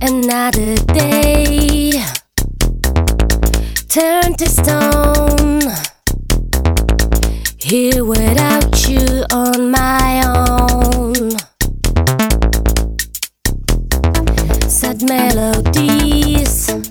Another day turned to stone. Here without you on my own. Sad melodies.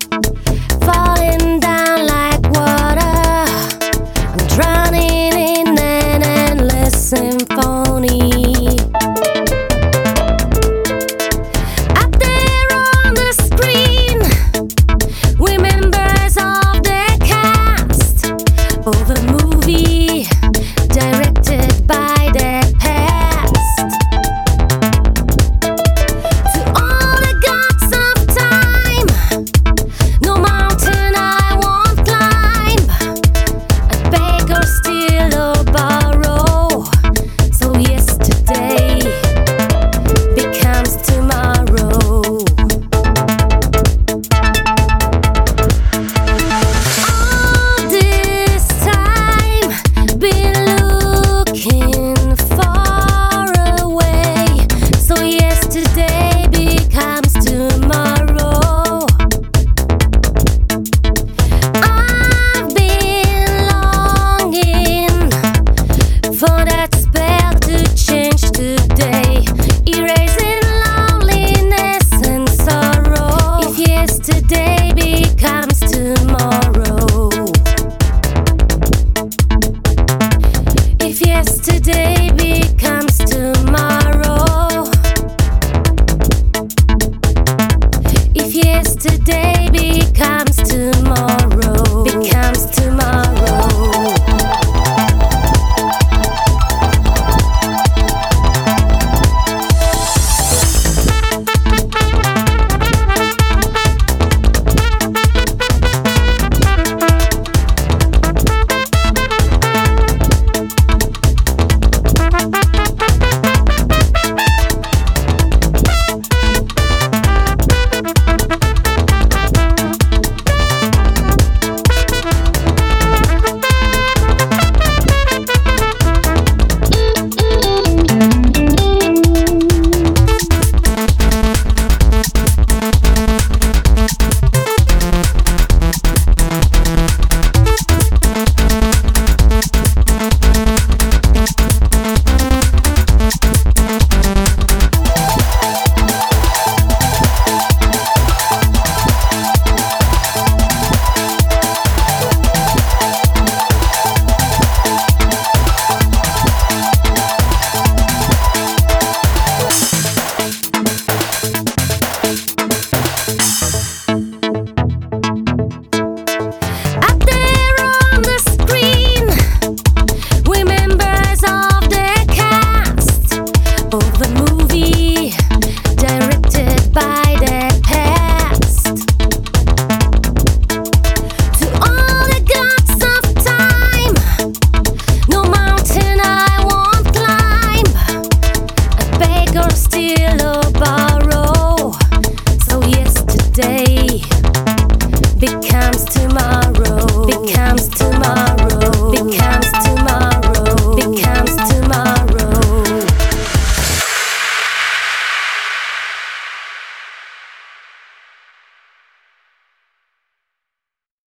tomorrow